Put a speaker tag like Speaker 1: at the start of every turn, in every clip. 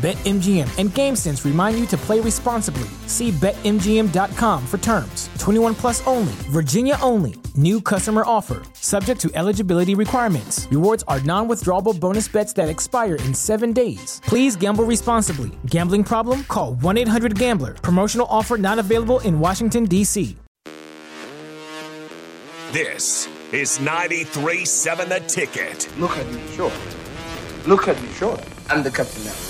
Speaker 1: BetMGM and GameSense remind you to play responsibly. See BetMGM.com for terms. 21 plus only, Virginia only. New customer offer, subject to eligibility requirements. Rewards are non withdrawable bonus bets that expire in seven days. Please gamble responsibly. Gambling problem? Call 1 800 Gambler. Promotional offer not available in Washington, D.C.
Speaker 2: This is 93.7 The Ticket.
Speaker 3: Look at me short. Look at me short. I'm the captain now.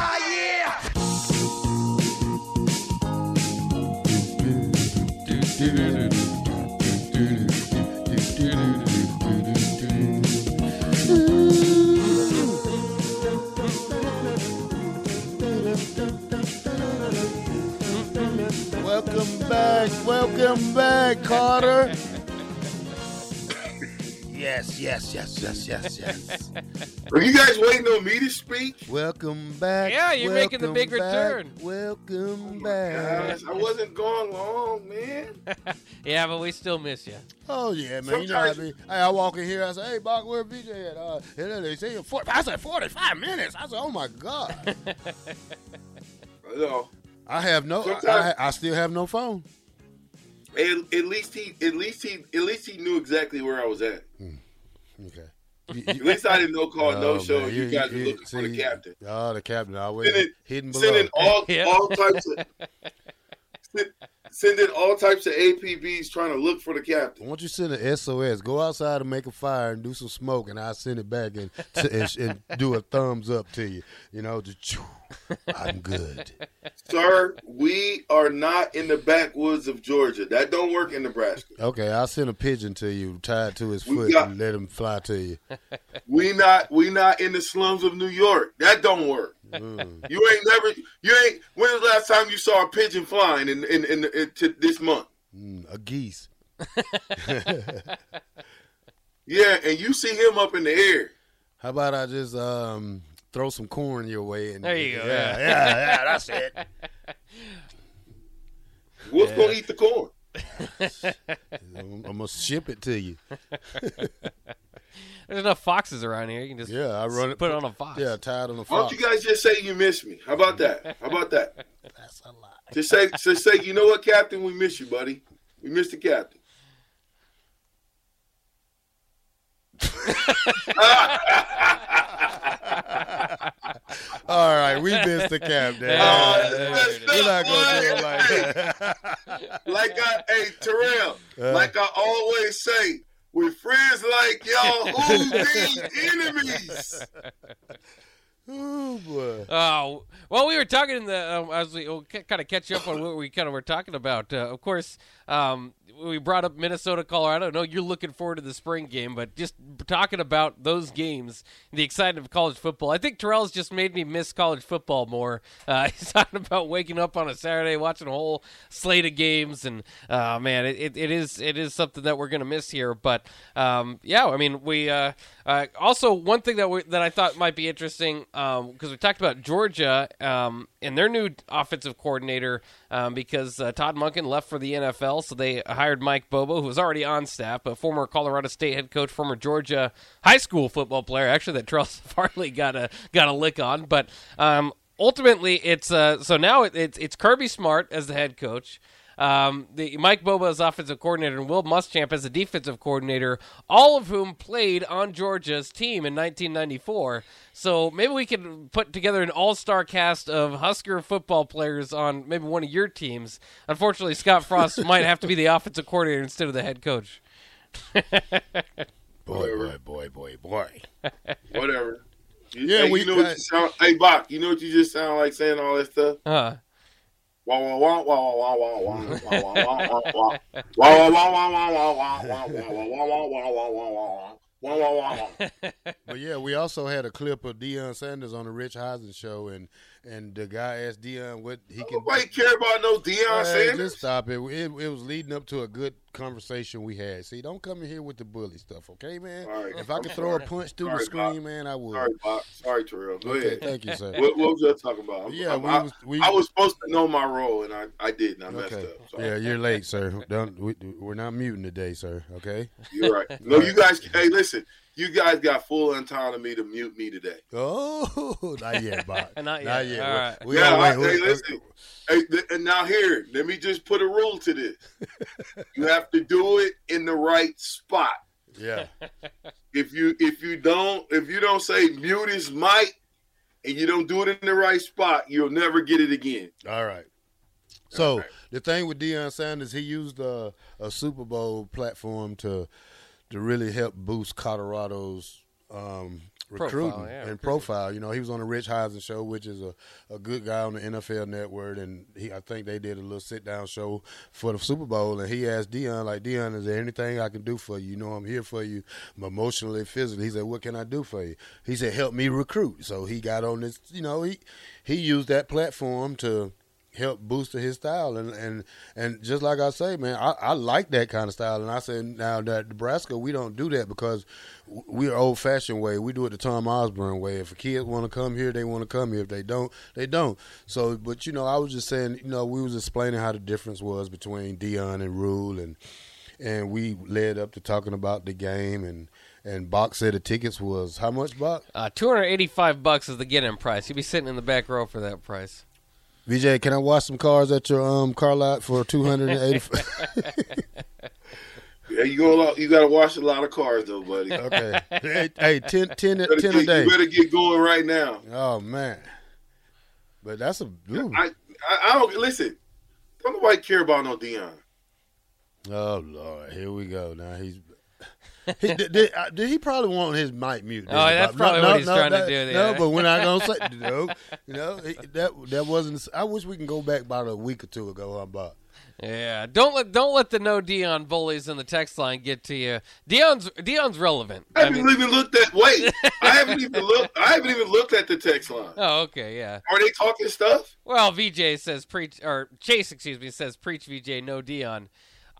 Speaker 4: Welcome back, welcome back, Carter. Yes, yes, yes, yes, yes, yes.
Speaker 5: Are you guys waiting on me to speak?
Speaker 4: Welcome back.
Speaker 6: Yeah, you're making the big
Speaker 4: back,
Speaker 6: return.
Speaker 4: Welcome back.
Speaker 5: Guys, I wasn't gone long, man.
Speaker 6: Yeah, but we still miss you.
Speaker 4: Oh yeah, man. You know how I
Speaker 5: Sometimes-
Speaker 4: Hey, I walk in here. I say, "Hey, Bach, where BJ at?" Uh, and then they say, 40, "I said forty-five minutes." I said, "Oh my god."
Speaker 5: No.
Speaker 4: I have no. I, I, I still have no phone.
Speaker 5: At, at least he, at least he, at least he knew exactly where I was at.
Speaker 4: Okay.
Speaker 5: At least I didn't know call no
Speaker 4: Oh,
Speaker 5: show.
Speaker 4: man,
Speaker 5: You, guys were looking for the captain.
Speaker 4: Oh, the captain always
Speaker 5: Sending,
Speaker 4: hidden below.
Speaker 5: sending all
Speaker 6: Yeah.
Speaker 5: all types of send- sending all types of APBs trying to look for the captain.
Speaker 4: Why don't you send an SOS? Go outside and make a fire and do some smoke, and I'll send it back and, and, and do a thumbs up to you. You know, just I'm good.
Speaker 5: Sir, we are not in the backwoods of Georgia. That don't work in Nebraska.
Speaker 4: Okay, I'll send a pigeon to you tied to his
Speaker 5: We
Speaker 4: foot
Speaker 5: got-
Speaker 4: and let him fly to you.
Speaker 5: We not we not in the slums of New York. That don't work.
Speaker 4: Mm.
Speaker 5: You ain't never you ain't when was the last time you saw a pigeon flying in in, in, in to this month?
Speaker 4: Mm, a geese.
Speaker 5: Yeah, and you see him up in the air.
Speaker 4: How about I just um, throw some corn your way? And,
Speaker 6: There you go,
Speaker 4: Yeah,
Speaker 6: yeah.
Speaker 4: yeah, yeah, that's it.
Speaker 5: Wolf's gonna eat the corn.
Speaker 4: I'm, I'm gonna ship it to you.
Speaker 6: There's enough foxes around here. You can just
Speaker 4: Yeah, I run it.
Speaker 6: put it on a fox.
Speaker 4: Yeah, tied on a fox.
Speaker 5: Why don't you guys just say you miss me? How about that? How about that?
Speaker 4: That's a lie.
Speaker 5: Just say just say, you know what, Captain, we miss you, buddy. We miss the captain.
Speaker 4: All right, we missed the captain.
Speaker 6: Yeah, oh,
Speaker 4: We're not gonna do it like that.
Speaker 5: Like I hey Terrell, uh. like I always say, with friends like y'all, who needs enemies?
Speaker 4: Oh boy.
Speaker 6: Oh well, we were talking in the um, as we we'll kind of catch up on what we kind of were talking about. Uh, of course, um, we brought up Minnesota, Colorado. Know you're looking forward to the spring game, but just talking about those games, the excitement of college football. I think Terrell's just made me miss college football more. Uh, he's talking about waking up on a Saturday, watching a whole slate of games, and uh, man, it, it, it is it is something that we're gonna miss here. But um, yeah, I mean, we uh, uh, also one thing that we, that I thought might be interesting because we talked about Georgia um, and their new offensive coordinator um, because uh, Todd Monken left for the NFL, so they hired Mike Bobo, who was already on staff, a former Colorado State head coach, former Georgia high school football player, actually that Charles Farley got a got a lick on, but um, ultimately it's uh, so now it, it's Kirby Smart as the head coach. Um, the Mike Bobo as offensive coordinator and Will Muschamp as a defensive coordinator, all of whom played on Georgia's team in 1994. So maybe we could put together an all-star cast of Husker football players on maybe one of your teams. Unfortunately, Scott Frost might have to be the offensive coordinator instead of the head coach.
Speaker 4: Boy, boy, boy, boy, boy.
Speaker 5: Whatever. You-
Speaker 4: Yeah,
Speaker 5: hey,
Speaker 4: we
Speaker 5: you know what you sound. Hey, Bach, you know what you just sound like saying all that stuff.
Speaker 6: Uh,
Speaker 5: Wah
Speaker 4: But yeah, we also had a clip of Deion Sanders on the Rich Eisen show, and and the guy asked Deion what he can.
Speaker 5: Nobody care about no Deion Sanders.
Speaker 4: just stop it. it. It was leading up to a good conversation we had. See, don't come in here with the bully stuff, okay, man?
Speaker 5: Sorry.
Speaker 4: If I could throw a punch through
Speaker 5: Sorry,
Speaker 4: the
Speaker 5: Bob.
Speaker 4: screen, man, I would.
Speaker 5: Sorry, Bach. Sorry, Terrell. Go
Speaker 4: Okay,
Speaker 5: ahead.
Speaker 4: thank you, sir.
Speaker 5: What, what was I talking about? I'm-
Speaker 4: Yeah,
Speaker 5: I'm-
Speaker 4: we
Speaker 5: I,
Speaker 4: was- we-
Speaker 5: I was supposed to know my role, and I, I didn't. I messed up. Sorry.
Speaker 4: Yeah, you're late, sir. Don't we, we're not muting today, sir. Okay.
Speaker 5: You're right. No, you guys. Hey, listen. You guys got full autonomy to mute me today.
Speaker 4: Oh, not yet, Bob.
Speaker 6: Not yet.
Speaker 4: Not yet.
Speaker 6: All
Speaker 4: We-
Speaker 6: right.
Speaker 4: We
Speaker 5: yeah,
Speaker 4: gotta
Speaker 5: I,
Speaker 4: wait.
Speaker 5: hey, listen. Hey, th- and now here, let me just put a rule to this. you have to do it in the right spot.
Speaker 4: Yeah.
Speaker 5: If you if you don't if you don't say mute his mic and you don't do it in the right spot, you'll never get it again.
Speaker 4: All right. So the thing with Deion Sanders, he used a, a Super Bowl platform to to really help boost Colorado's um, recruiting
Speaker 6: Profile, yeah,
Speaker 4: and profile. You know, he was on the Rich Eisen show, which is a, a good guy on the NFL Network, and he I think they did a little sit down show for the Super Bowl, and he asked Deion like, Deion, is there anything I can do for you? You know, I'm here for you, emotionally, physically. He said, what can I do for you? He said, help me recruit. So he got on this. You know, he he used that platform to help boost his style and and and just like I say, man, I, I like that kind of style. And I said now that Nebraska, we don't do that because we're old fashioned way. We do it the Tom Osborne way. If a kid want to come here, they want to come here. If they don't, they don't. So, but you know, I was just saying, you know, we was explaining how the difference was between Deion and Rhule, and and we led up to talking about the game and. And Bach said the tickets was how much, Bach?
Speaker 6: uh, 285 bucks is the get-in price. You'd be sitting in the back row for that price.
Speaker 4: VJ, can I watch some cars at your um car lot for two hundred and eighty?
Speaker 5: Yeah, you go. You got to wash a lot of cars, though, buddy.
Speaker 4: Okay. hey, hey, 10, 10,
Speaker 5: You better
Speaker 4: 10 a day.
Speaker 5: You better get going right now.
Speaker 4: Oh man. But that's a ooh.
Speaker 5: I, I, I don't listen. Don't nobody care about no Deion.
Speaker 4: Oh Lord, here we go. Now he's he, did, did, uh, did he probably want his mic mute?
Speaker 6: Oh, that's probably what he's trying to
Speaker 4: that-
Speaker 6: do,
Speaker 4: No,
Speaker 6: yeah.
Speaker 4: but we're not gonna say no. You know he, that that wasn't. I wish we can go back about a week or two ago. How about?
Speaker 6: Yeah, don't let don't let the no Deion bullies in the text line get to you. Deion's Deion's relevant.
Speaker 5: I
Speaker 6: I
Speaker 5: haven't
Speaker 6: mean,
Speaker 5: even looked at. Wait, I haven't even looked. I haven't even looked at the text line.
Speaker 6: oh, okay, yeah.
Speaker 5: Are they talking stuff?
Speaker 6: Well, VJ says preach or Chase, excuse me, says preach VJ, no Deion.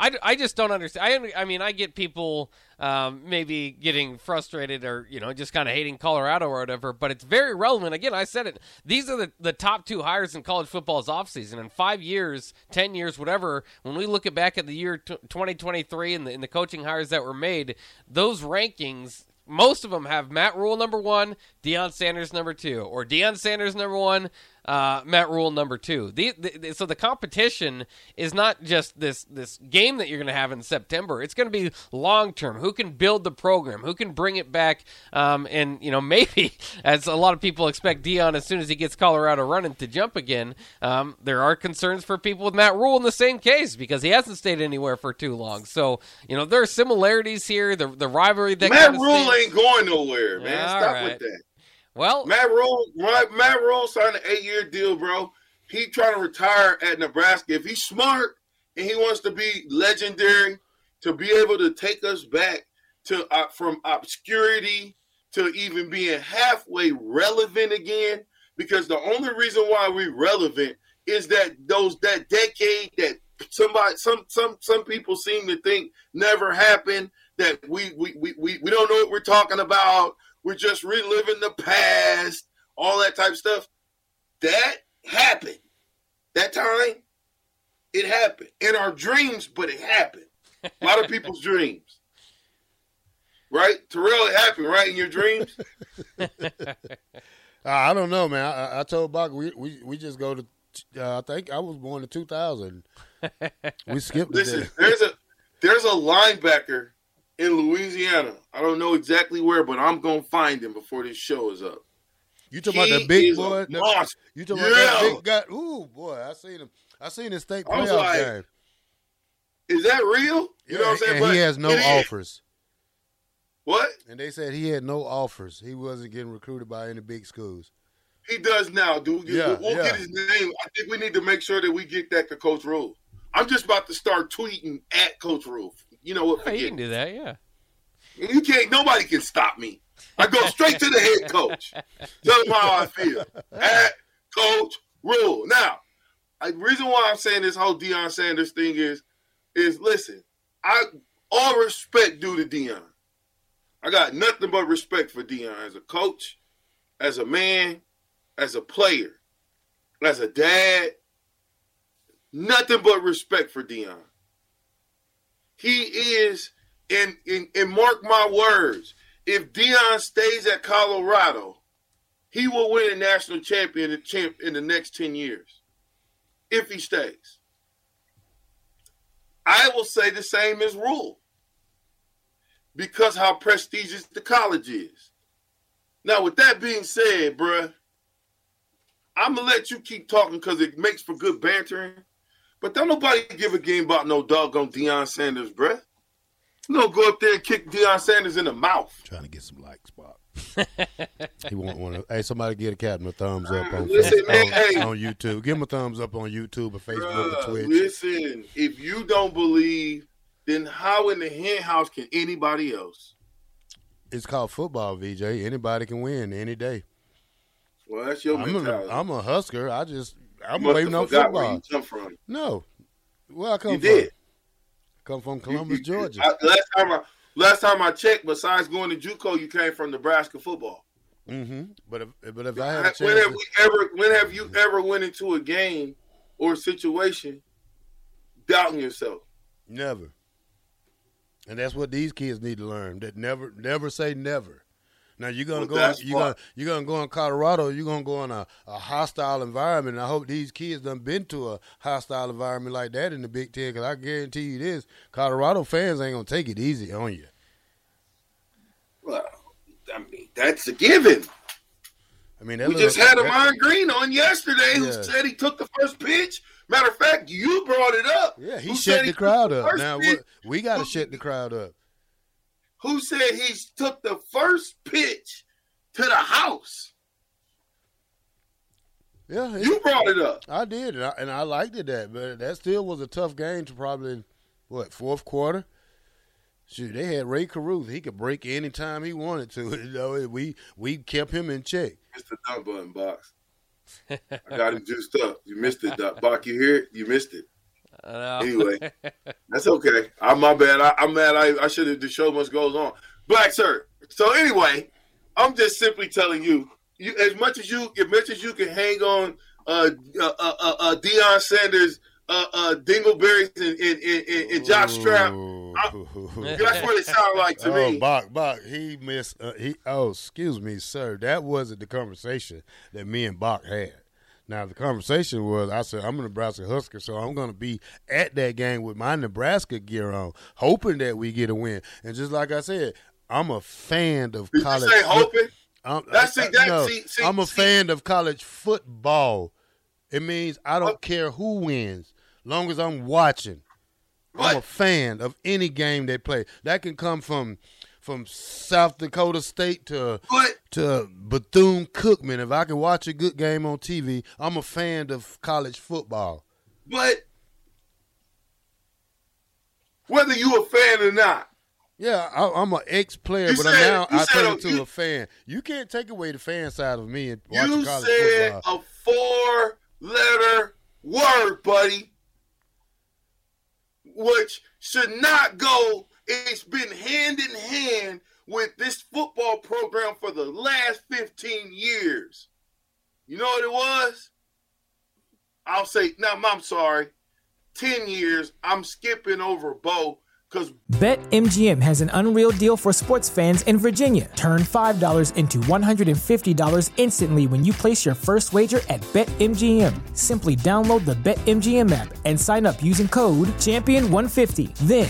Speaker 6: I, I just don't understand. I I mean, I get people um, maybe getting frustrated or you know just kind of hating Colorado or whatever, but it's very relevant. Again, I said it. These are the, the top two hires in college football's offseason. In five years, ten years, whatever. When we look at back at the year t- 2023 and the, and the coaching hires that were made, those rankings most of them have Matt Rhule number one, Deion Sanders number two, or Deion Sanders number one, uh, Matt Rhule number two. The, the, so the competition is not just this this game that you're going to have in September. It's going to be long term. Who can build the program? Who can bring it back? Um, and you know maybe as a lot of people expect Deion as soon as he gets Colorado running to jump again. Um, there are concerns for people with Matt Rhule in the same case because he hasn't stayed anywhere for too long. So you know there are similarities here. The the rivalry that
Speaker 5: Matt
Speaker 6: Rhule
Speaker 5: ain't going nowhere, man.
Speaker 6: All
Speaker 5: Stop
Speaker 6: right.
Speaker 5: with that.
Speaker 6: Well,
Speaker 5: Matt Rhule, Matt Rhule signed an eight-year deal, bro. He trying to retire at Nebraska. If he's smart and he wants to be legendary, to be able to take us back to uh, from obscurity to even being halfway relevant again, because the only reason why we're relevant is that those that decade that somebody some some some people seem to think never happened that we we we, we, we don't know what we're talking about we're just reliving the past all that type of stuff. That happened. That time it happened. In our dreams but it happened. A lot of people's dreams. Right? Terrell it happened right in your dreams?
Speaker 4: I I don't know, man. I, I- told Bach we, we we just go to. Uh, I think I was born in 2000. we skipped
Speaker 5: Listen, there's a there's a linebacker in Louisiana. I don't know exactly where, but I'm gonna find him before this show is up.
Speaker 4: You talking about
Speaker 5: He
Speaker 4: the big boy? The- you talking about that big guy? Ooh, boy, I seen him. I seen his state playoff
Speaker 5: like,
Speaker 4: game.
Speaker 5: Is that real? You know what I'm saying?
Speaker 4: and
Speaker 5: But
Speaker 4: he has no
Speaker 5: is.
Speaker 4: offers.
Speaker 5: What?
Speaker 4: And they said he had no offers. He wasn't getting recruited by any big schools.
Speaker 5: He does now, dude.
Speaker 4: Yeah,
Speaker 5: we'll
Speaker 4: yeah.
Speaker 5: get his name. I think we need to make sure that we get that to Coach Rhule. I'm just about to start tweeting at Coach Rhule. You know what?
Speaker 6: Yeah, you can do that. Yeah.
Speaker 5: You can't. Nobody can stop me. I go straight to the head coach. Tell him how I feel. At Coach Rhule. Now, the reason why I'm saying this whole Deion Sanders thing is, is listen. I all respect due to Deion. I got nothing but respect for Deion as a coach, as a man, as a player, as a dad. Nothing but respect for Deion. He is, and, and, and mark my words, if Deion stays at Colorado, he will win a national champion champ in the next 10 years. If he stays. I will say the same as Rhule. Because how prestigious the college is. Now, with that being said, bruh, I'm gonna let you keep talking because it makes for good bantering. But don't nobody give a game about no doggone Deion Sanders, bruh. You don't go up there and kick Deion Sanders in the mouth.
Speaker 4: Trying to get some likes, Bob. he want one. Hey, somebody get a captain a thumbs up on,
Speaker 5: Listen,
Speaker 4: on,
Speaker 5: hey.
Speaker 4: on YouTube. Give him a thumbs up on YouTube or Facebook
Speaker 5: Bruh,
Speaker 4: or Twitch.
Speaker 5: Listen, if you don't believe, then how in the hen house can anybody else?
Speaker 4: It's called football, VJ. Anybody can win any day.
Speaker 5: Well, that's your
Speaker 4: I'm
Speaker 5: mentality.
Speaker 4: I'm a Husker. I just I'm waiting on football.
Speaker 5: you come from.
Speaker 4: No, where I come
Speaker 5: You
Speaker 4: from?
Speaker 5: did.
Speaker 4: Come from Columbus,
Speaker 5: You- you-
Speaker 4: Georgia.
Speaker 5: I- last time I last time I checked, besides going to JUCO, you came from Nebraska football.
Speaker 4: hmm But if but if I had
Speaker 5: When have
Speaker 4: to-
Speaker 5: we ever? When have you ever went into a game or a situation doubting yourself?
Speaker 4: never. And that's what these kids need to learn. That never never say never. Now you're gonna
Speaker 5: Well,
Speaker 4: go. You're gonna you're gonna go in Colorado. You're gonna go in a, a hostile environment. And I hope these kids done been to a hostile environment like that in the Big Ten. Because I guarantee you this: Colorado fans ain't gonna take it easy on you.
Speaker 5: Well, I mean that's a given.
Speaker 4: I mean, that
Speaker 5: We
Speaker 4: little-
Speaker 5: just had
Speaker 4: that-
Speaker 5: Ahman Green on yesterday who
Speaker 4: Yeah.
Speaker 5: said he took the first pitch. Matter of fact, you brought it up.
Speaker 4: Yeah, he shut the crowd up. Now we got to shut the crowd up.
Speaker 5: Who said he took the first pitch to the house?
Speaker 4: Yeah,
Speaker 5: You brought it up.
Speaker 4: I did, and I, and I liked it that, but that still was a tough game to probably what fourth quarter. Shoot, they had Rae Carruth. He could break any time he wanted to. You know, we we kept him in check.
Speaker 5: Missed the dump button box. I got him juiced up. You missed it, Doc. Bach. You hear it? You missed it.
Speaker 6: Uh,
Speaker 5: Anyway, that's okay. I'm my bad. I, I'm mad. I, I should have. The show must goes on. Black sir. So anyway, I'm just simply telling you. You as much as you, as much as you can hang on, uh, uh, uh, uh, uh Deion Sanders, uh, uh, Dingleberries, and and, and, and, and Josh Strap. That's what it sounded like to
Speaker 4: oh,
Speaker 5: me.
Speaker 4: Bach, Bach, he missed. Uh, he oh, excuse me, sir. That wasn't the conversation that me and Bach had. Now the conversation was, I said I'm a Nebraska Husker, so I'm going to be at that game with my Nebraska gear on, hoping that we get a win. And just like I said, I'm a fan of
Speaker 5: Did you
Speaker 4: college.
Speaker 5: say hoping?
Speaker 4: I'm,
Speaker 5: That's- see, that-
Speaker 4: no,
Speaker 5: see- see-
Speaker 4: I'm a
Speaker 5: see-
Speaker 4: fan of college football. It means I don't care who wins, long as I'm watching. I'm a fan of any game they play. That can come from from South Dakota State to
Speaker 5: But
Speaker 4: to Bethune Cookman. If I can watch a good game on TV, I'm a fan of college football.
Speaker 5: but whether you a fan or not,
Speaker 4: Yeah, I, I'm an ex player, but
Speaker 5: said-
Speaker 4: I'm now I turn into
Speaker 5: you-
Speaker 4: a fan. You can't take away the fan side of me and watching
Speaker 5: you
Speaker 4: college
Speaker 5: said
Speaker 4: football.
Speaker 5: a four-letter word, buddy, which should not go. It's been hand in hand with this football program for the last 15 years. You know what it was? I'll say, no, I'm sorry, 10 years. I'm skipping over Bo. Because
Speaker 1: BetMGM has an unreal deal for sports fans in Virginia. Turn $5 into $150 instantly when you place your first wager at BetMGM. Simply download the BetMGM app and sign up using code Champion150. Then,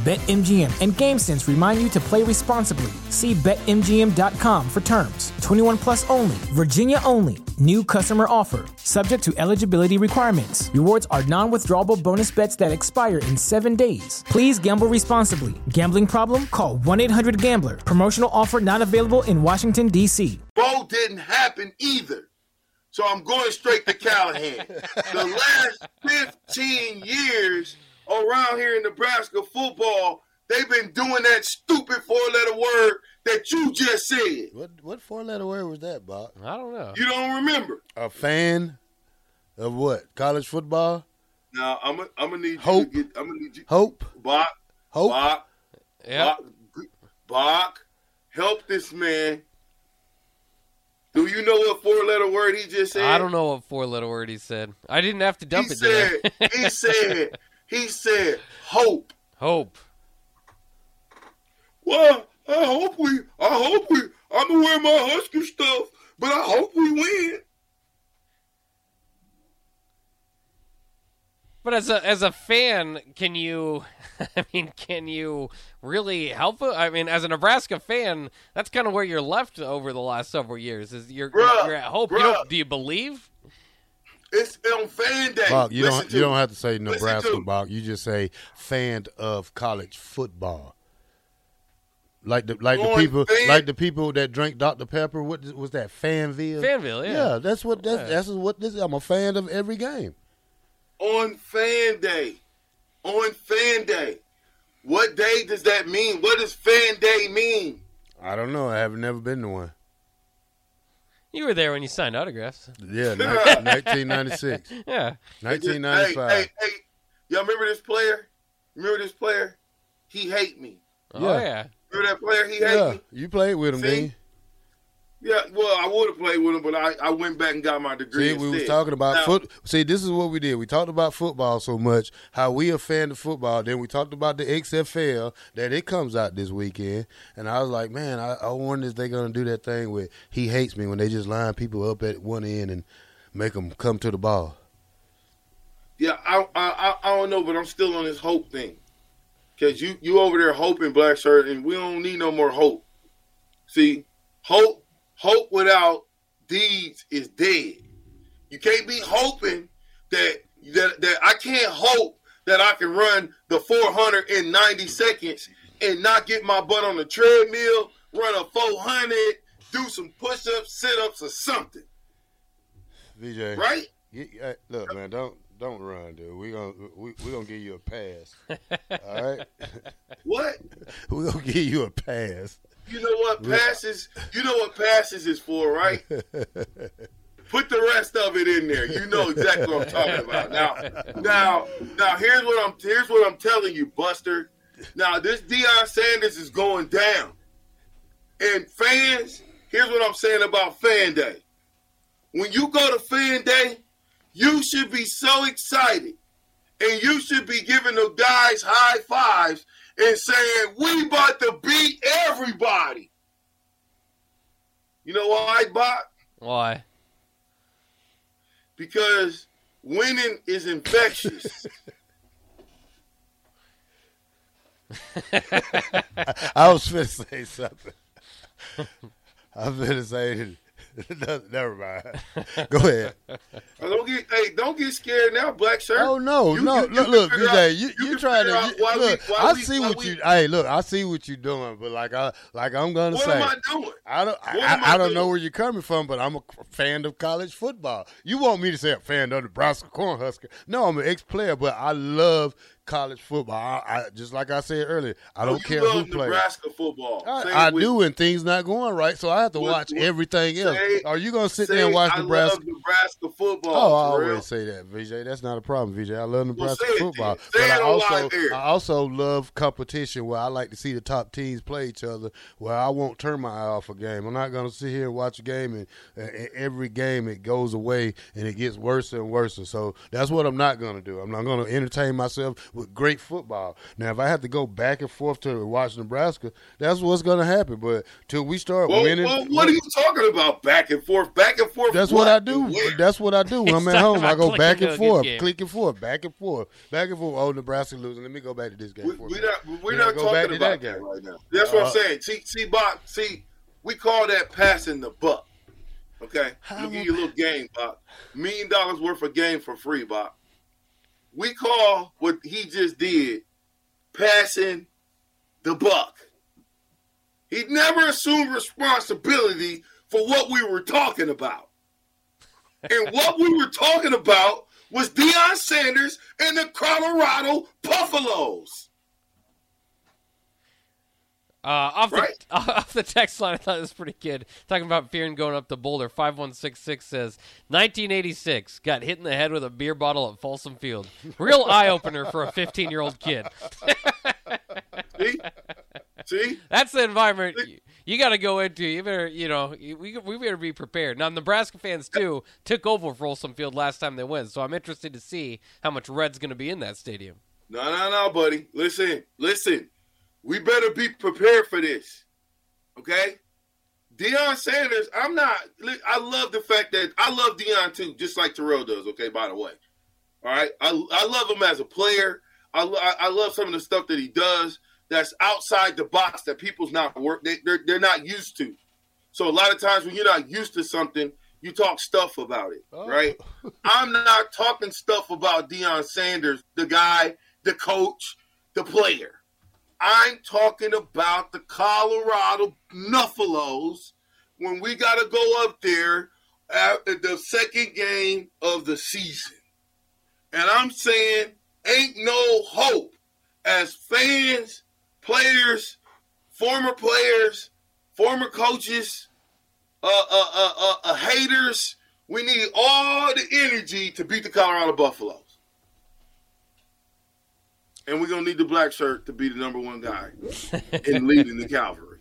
Speaker 1: BetMGM and GameSense remind you to play responsibly. See BetMGM.com for terms. 21 plus only, Virginia only. New customer offer, subject to eligibility requirements. Rewards are non withdrawable bonus bets that expire in seven days. Please gamble responsibly. Gambling problem? Call 1 800 Gambler. Promotional offer not available in Washington, D.C.
Speaker 5: Bo didn't happen either. So I'm going straight to Callahan. the last 15 years around here in Nebraska football, they've been doing that stupid four letter word that you just said.
Speaker 4: What what four letter word was that, Bob?
Speaker 6: I don't know.
Speaker 5: You don't remember.
Speaker 4: A fan of what? College football?
Speaker 5: Now I'm gonna I'm gonna need
Speaker 4: Hope.
Speaker 5: you to get I'm gonna need you
Speaker 4: Hope?
Speaker 5: Bach,
Speaker 4: Hope?
Speaker 5: Bach,
Speaker 6: Yeah.
Speaker 5: Bach, Bach, help this man. Do you know what four letter word he just said?
Speaker 6: I don't know what four letter word he said. I didn't have to dump
Speaker 5: He
Speaker 6: it today.
Speaker 5: said he said he said hope.
Speaker 6: Hope.
Speaker 5: Well, I hope we I hope we I'm gonna wear my Husker stuff, but I hope we win.
Speaker 6: But as a as a fan, can you? I mean, can you really help? I mean, as a Nebraska fan, that's kind of where you're left over the last several years. Is you're
Speaker 5: Bruh,
Speaker 6: you're at hope. You
Speaker 5: bruh.
Speaker 6: don't, do you believe?
Speaker 5: It's on fan day.
Speaker 4: Bach, you
Speaker 5: Listen
Speaker 4: don't you don't have to say Nebraska,
Speaker 5: to.
Speaker 4: Bach. You just say fan of college football. Like the like the people
Speaker 5: fan-
Speaker 4: like the people that drink Dr Pepper. What was that? Fanville.
Speaker 6: Fanville, yeah.
Speaker 4: Yeah, that's what that's,
Speaker 6: Yeah.
Speaker 4: that's what this. I'm a fan of every game.
Speaker 5: on fan day. On fan day. What day does that mean? What does fan day mean?
Speaker 4: I don't know. I have never been to one.
Speaker 6: You were there when you signed autographs.
Speaker 4: Yeah, ni- 1996,
Speaker 6: Yeah.
Speaker 4: 1995.
Speaker 5: Hey, hey, hey, y'all remember this player? Remember this player? He hate me.
Speaker 6: Oh
Speaker 4: Yeah.
Speaker 6: yeah.
Speaker 5: Remember that player? He hate
Speaker 4: yeah,
Speaker 5: me.
Speaker 4: you played with him,
Speaker 5: See?
Speaker 4: didn't you?
Speaker 5: Yeah, well, I would have played with him, but I, I went back and got my degree.
Speaker 4: See, we was talking about
Speaker 5: Now,
Speaker 4: foot. See, this is what we did. We talked about football so much, how we are fan of football. Then we talked about the XFL that it comes out this weekend, and I was like, man, I, I wonder if they're gonna do that thing where he hates me when they just line people up at one end and make them come to the ball.
Speaker 5: Yeah, I, I I I don't know, but I'm still on this hope thing. Cause you you over there hoping black shirt, and we don't need no more hope. See, hope hope without deeds is dead. You can't be hoping that that that I can't hope that I can run the 400 in 90 seconds and not get my butt on the treadmill, run a 400, do some push-ups, sit-ups, or something.
Speaker 4: VJ,
Speaker 5: Right?
Speaker 4: you- uh, look, man, don't don't run, dude. We're gonna we we gonna give you a pass. All right,
Speaker 5: What?
Speaker 4: We're gonna give you a pass.
Speaker 5: You know what passes? You know what passes is for, right? Put the rest of it in there. You know exactly what I'm talking about. Now, now, now. Here's what I'm. Here's what I'm telling you, Buster. Now, this Deion Sanders is going down, and fans. Here's what I'm saying about Fan Day. When you go to Fan Day, you should be so excited, and you should be giving the guys high fives and saying, "We about to beat everybody." You know why, Bot?
Speaker 6: Why?
Speaker 5: Because winning is infectious.
Speaker 4: I was finna say something. I was finna say, never mind. Go ahead.
Speaker 5: don't get, hey, don't get scared now, Black Shirt.
Speaker 4: Oh no,
Speaker 5: You-
Speaker 4: no!
Speaker 5: you-
Speaker 4: look, look,
Speaker 5: out-
Speaker 4: you
Speaker 5: you
Speaker 4: you trying to
Speaker 5: figure
Speaker 4: you,
Speaker 5: why we-
Speaker 4: look?
Speaker 5: why
Speaker 4: I
Speaker 5: we-
Speaker 4: see what
Speaker 5: we-
Speaker 4: you. Hey, look, I see what you're doing, but like I like I'm gonna
Speaker 5: What
Speaker 4: say,
Speaker 5: am I doing?
Speaker 4: I don't, I,
Speaker 5: I
Speaker 4: I don't know where you're coming from, but I'm a fan of college football. You want me to say a fan of the Nebraska Cornhusker? No, I'm an ex-player, but I love college football. I, I just like I said earlier, I don't
Speaker 5: you
Speaker 4: care who plays.
Speaker 5: Nebraska football. Say
Speaker 4: I, I
Speaker 5: with
Speaker 4: do, and things not going right, so I have to
Speaker 5: What-
Speaker 4: watch
Speaker 5: what-
Speaker 4: everything else. Are you gonna sit
Speaker 5: say,
Speaker 4: there and watch
Speaker 5: I
Speaker 4: Nebraska?
Speaker 5: love Nebraska football.
Speaker 4: Oh, I
Speaker 5: real.
Speaker 4: always say that, VJ. That's not a problem, VJ. I love Nebraska
Speaker 5: say it
Speaker 4: football. But I also. I also love competition where I like to see the top teams play each other. Where I won't turn my eye off a game. I'm not gonna sit here and watch a game and uh, every game it goes away and it gets worse and worse. So that's what I'm not gonna do. I'm not gonna entertain myself with great football. Now, if I have to go back and forth to watch Nebraska, that's what's gonna happen. But till we start
Speaker 5: Well,
Speaker 4: winning,
Speaker 5: well, what are you talking about? Back and forth, back and forth.
Speaker 4: that's what I do.
Speaker 5: Where?
Speaker 4: That's what I do when I'm at home. I go back and forth,
Speaker 6: game.
Speaker 4: click and forth, back and forth, back and forth. Oh, Nebraska losing. Let me go back to this game.
Speaker 5: We,
Speaker 4: for a
Speaker 5: we
Speaker 4: minute.
Speaker 5: not we're not
Speaker 4: go back
Speaker 5: talking about
Speaker 4: that
Speaker 5: that
Speaker 4: game.
Speaker 5: right now. That's what
Speaker 4: Uh,
Speaker 5: I'm saying. See, see, Bach. See, we call that passing the buck. Okay,
Speaker 4: How
Speaker 5: let me give you a little game, Bach. Million dollars worth of game for free, Bach. We call what he just did passing the buck. He never assumed responsibility for what we were talking about. And what we were talking about was Deion Sanders and the Colorado Buffaloes.
Speaker 6: Uh, off,
Speaker 5: Right.
Speaker 6: the, off the text line, I thought it was pretty good. Talking about fearing going up to Boulder. 5166 says 1986 got hit in the head with a beer bottle at Folsom Field. Real eye opener for a 15 year old kid.
Speaker 5: See? See?
Speaker 6: That's the environment you, you got to go into. You better, you know, you- we we better be prepared. Now, Nebraska fans too took over Folsom Field last time they went, so I'm interested to see how much red's going to be in that stadium.
Speaker 5: No, no, no, buddy. Listen, listen. We better be prepared for this. Okay? Deion Sanders, I'm not. I love the fact that I love Deion too, just like Terrell does. Okay, by the way. All right, I I love him as a player. I I love some of the stuff that he does. That's outside the box that people's not work. They, they're they're not used to. So a lot of times when you're not used to something, you talk stuff about it,
Speaker 4: Oh.
Speaker 5: right? I'm not talking stuff about Deion Sanders, the guy, the coach, the player. I'm talking about the Colorado Nuffalos when we got to go up there after the second game of the season. And I'm saying, ain't no hope as fans, players, former players, former coaches, uh, uh, uh, uh, uh, haters. We need all the energy to beat the Colorado Buffaloes and we're gonna need the black shirt to be the number one guy in leading the cavalry.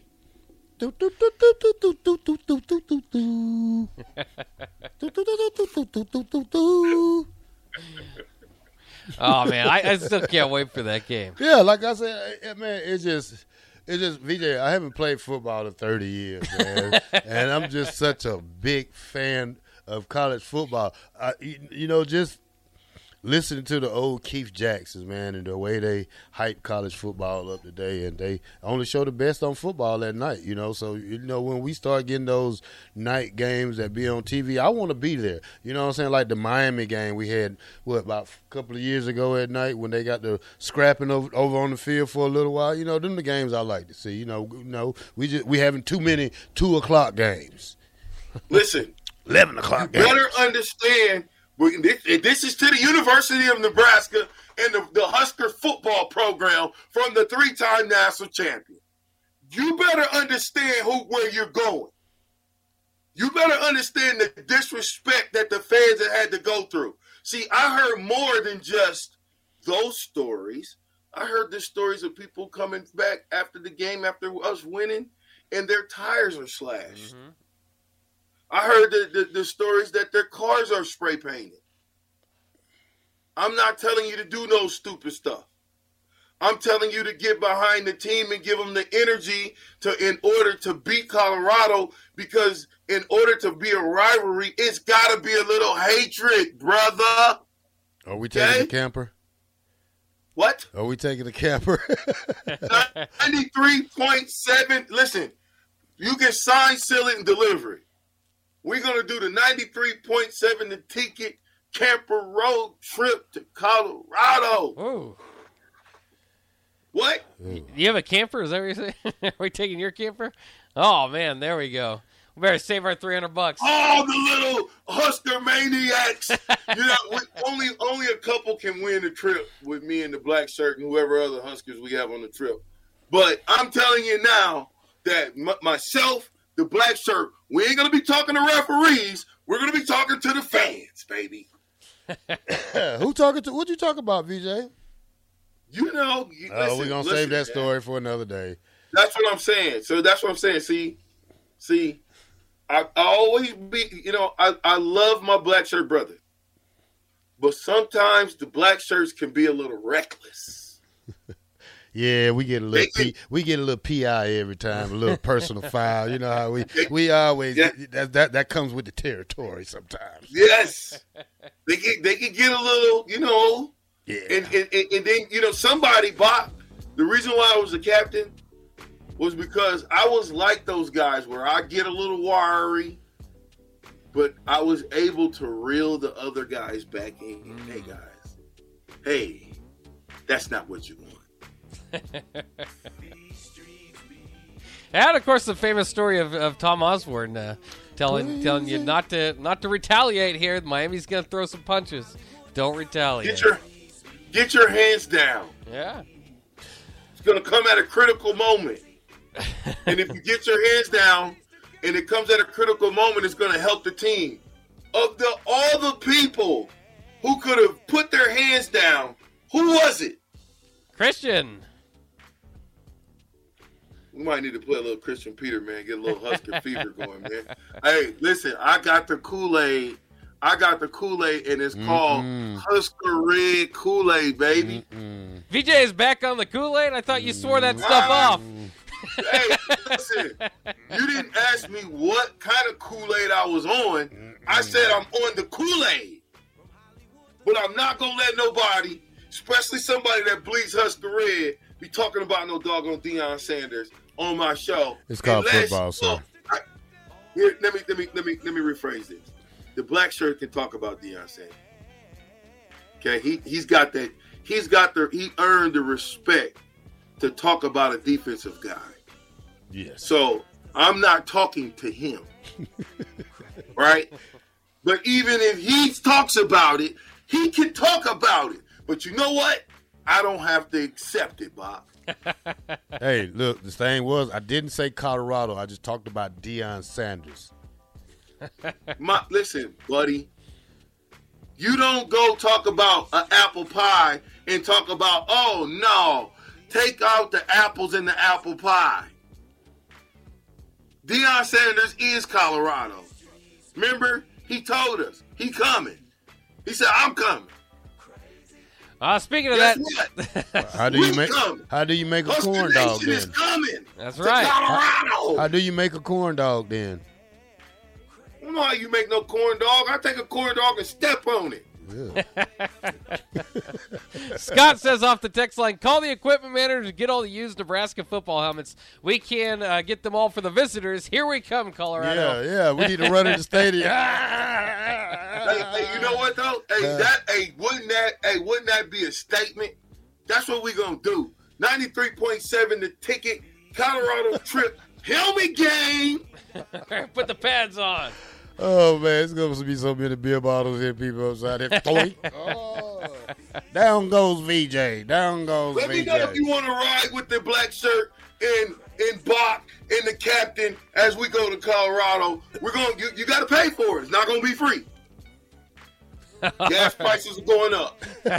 Speaker 6: oh man, I, I, still can't wait for that game.
Speaker 4: Yeah, like I said, man, it's just. It's just VJ. I haven't played football in 30 years, man, and I'm just such a big fan of college football. I, you know, just listening to the old Keith Jacksons, man, and the way they hype college football up today, and they only show the best on football at night, you know. So you know, when we start getting those night games that be on TV, I want to be there. You know what I'm saying? Like the Miami game we had, what about a couple of years ago at night when they got the scrapping over, over on the field for a little while. You know, them the games I like to see. You know, you know, we just we having too many two o'clock games,
Speaker 5: Listen,
Speaker 4: eleven o'clock games.
Speaker 5: better understand. This, is to the University of Nebraska and the, the Husker football program from the three-time national champion. You better understand who where you're going. You better understand the disrespect that the fans have had to go through. See, I heard more than just those stories. I heard the stories of people coming back after the game after us winning, and their tires are slashed. Mm-hmm. I heard the, the, the stories that their cars are spray painted. I'm not telling you to do no stupid stuff. I'm telling you to get behind the team and give them the energy to in order to beat Colorado because in order to be a rivalry, it's got to be a little hatred, brother.
Speaker 4: Are we taking
Speaker 5: Okay.
Speaker 4: the camper?
Speaker 5: What?
Speaker 4: Are we taking the camper?
Speaker 5: 93.7. Listen, you can sign, seal it, and deliver it. We're going to do the 93.7 the ticket camper road trip to Colorado.
Speaker 6: Ooh.
Speaker 5: What?
Speaker 6: You have a camper? Is that what you're saying? Are we taking your camper? Oh man, there we go. We better save our three hundred bucks.
Speaker 5: All the little Husker maniacs. you know, we, only only a couple can win the trip with me and the black shirt and whoever other Huskers we have on the trip. But I'm telling you now that m- myself, the black shirt, we ain't gonna be talking to referees. We're gonna be talking to the fans, baby.
Speaker 4: Who talking to? What you talk about, VJ?
Speaker 5: You know. you-
Speaker 4: Oh, we're gonna
Speaker 5: listen,
Speaker 4: save that
Speaker 5: man.
Speaker 4: story for another day.
Speaker 5: That's what I'm saying. So that's what I'm saying. See, see, I, I always be, you know, I, I love my black shirt brother, but sometimes the black shirts can be a little reckless.
Speaker 4: Yeah, we get a little P, we get a little PI every time, a little personal file. You know how we we always
Speaker 5: Yeah.
Speaker 4: that that that comes with the territory sometimes.
Speaker 5: Yes, they get they can get a little, you know,
Speaker 4: Yeah.
Speaker 5: and and, and, and then you know somebody bought. The reason why I was a captain was because I was like those guys where I get a little wiry, but I was able to reel the other guys back in. Hey mm. guys, hey, that's not what you want.
Speaker 6: And of course, the famous story of, of Tom Osborne uh, telling telling you not to not to retaliate here. Miami's gonna throw some punches. Don't retaliate.
Speaker 5: Get your get your hands down.
Speaker 6: yeah.
Speaker 5: It's gonna come at a critical moment. and if you get your hands down and it comes at a critical moment, it's gonna help the team. Of the all the people who could have put their hands down, who was it?
Speaker 6: Christian.
Speaker 5: We might need to play a little Christian Peter, man. Get a little Husker fever going, man. Hey, listen, I got the Kool Aid. I got the Kool Aid, and it's called Husker Red Kool Aid, baby.
Speaker 6: VJ is back on the Kool Aid. I thought you swore that stuff
Speaker 5: Ah.
Speaker 6: off.
Speaker 5: hey, listen, you didn't ask me what kind of Kool Aid I was on. I said I'm on the Kool Aid, but I'm not gonna let nobody, especially somebody that bleeds Husker Red, be talking about no doggone Deion Sanders on my show.
Speaker 4: It's called
Speaker 5: Unless-
Speaker 4: football, sir.
Speaker 5: Oh, I- here, let me let me let me let me rephrase this. The black shirt can talk about Deion Sanders. Okay, he he's got that. He's got the he earned the respect to talk about a defensive guy.
Speaker 4: Yes.
Speaker 5: So I'm not talking to him. right? But even if he talks about it, he can talk about it. But you know what? I don't have to accept it, Bob.
Speaker 4: Hey, look, the thing was, I didn't say Colorado. I just talked about Deion Sanders.
Speaker 5: My, listen, buddy. You don't go talk about an apple pie and talk about, oh no, take out the apples in the apple pie. Deion Sanders is Colorado. Remember, he told us he coming. He said, I'm coming.
Speaker 6: Uh, speaking of
Speaker 5: Guess
Speaker 6: that,
Speaker 5: what?
Speaker 4: How do you make
Speaker 5: coming.
Speaker 4: how do you make a
Speaker 5: Husker
Speaker 4: corn dog
Speaker 5: Nation is
Speaker 4: then?
Speaker 5: coming.
Speaker 6: That's
Speaker 5: to
Speaker 6: right.
Speaker 5: Colorado.
Speaker 4: How do you make a corn dog then?
Speaker 5: I don't know how you make no corn dog. I take a corn dog and step on it.
Speaker 6: Scott says off the text line, call the equipment manager to get all the used Nebraska football helmets. We can uh, get them all for the visitors. Here we come, Colorado.
Speaker 4: Yeah, yeah. We need to run in the stadium.
Speaker 5: Hey, hey, you know what though? Hey, that hey, wouldn't that hey, wouldn't that be a statement? That's what we're gonna do. 93.7 the ticket, Colorado trip, helmet game.
Speaker 6: Put the pads on.
Speaker 4: Oh man, it's going to be so many beer bottles here, people outside there. Throink. Oh. Down goes VJ. Down goes
Speaker 5: Let me know if you want to ride with the black shirt and and Bach and the captain as we go to Colorado. We're going you, you gotta pay for it. It's not gonna be free. Gas prices are going up.
Speaker 6: All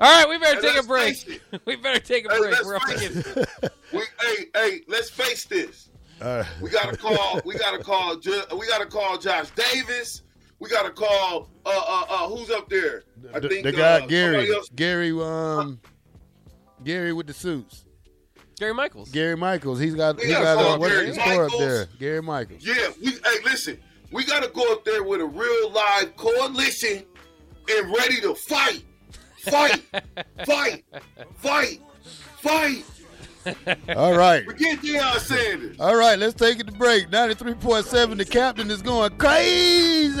Speaker 6: right, we better
Speaker 5: Hey,
Speaker 6: take a break. We better take a
Speaker 5: Hey,
Speaker 6: break.
Speaker 5: let's
Speaker 6: We're up
Speaker 5: face
Speaker 6: against
Speaker 5: it. We, hey, hey, let's face this.
Speaker 4: Uh,
Speaker 5: We gotta call. We gotta call. We gotta call Josh Davis. We gotta call. Uh, uh, uh who's up there? I
Speaker 4: the,
Speaker 5: think
Speaker 4: the guy
Speaker 5: uh,
Speaker 4: Gary, Gary, um, Gary with the suits.
Speaker 6: Gary Michaels.
Speaker 4: Gary Michaels. He's got
Speaker 5: We
Speaker 4: he
Speaker 5: gotta
Speaker 4: got
Speaker 5: call
Speaker 4: uh, what's
Speaker 5: Gary
Speaker 4: his score up there? Gary Michaels.
Speaker 5: Yeah. We. Hey, listen. We gotta go up there with a real live coalition and ready to fight, fight, fight, fight, fight.
Speaker 4: All right.
Speaker 5: Forget Deion Sanders.
Speaker 4: All right, let's take it to break. 93.7, the captain is going crazy.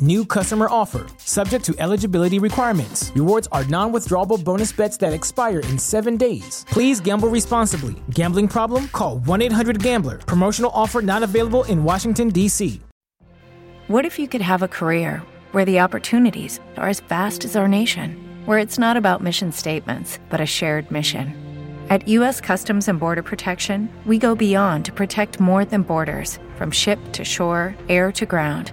Speaker 1: New customer offer, subject to eligibility requirements. Rewards are non withdrawable bonus bets that expire in seven days. Please gamble responsibly. Gambling problem? Call 1 800 Gambler. Promotional offer not available in Washington, D.C.
Speaker 7: What if you could have a career where the opportunities are as vast as our nation, where it's not about mission statements, but a shared mission? At U.S. Customs and Border Protection, we go beyond to protect more than borders from ship to shore, air to ground,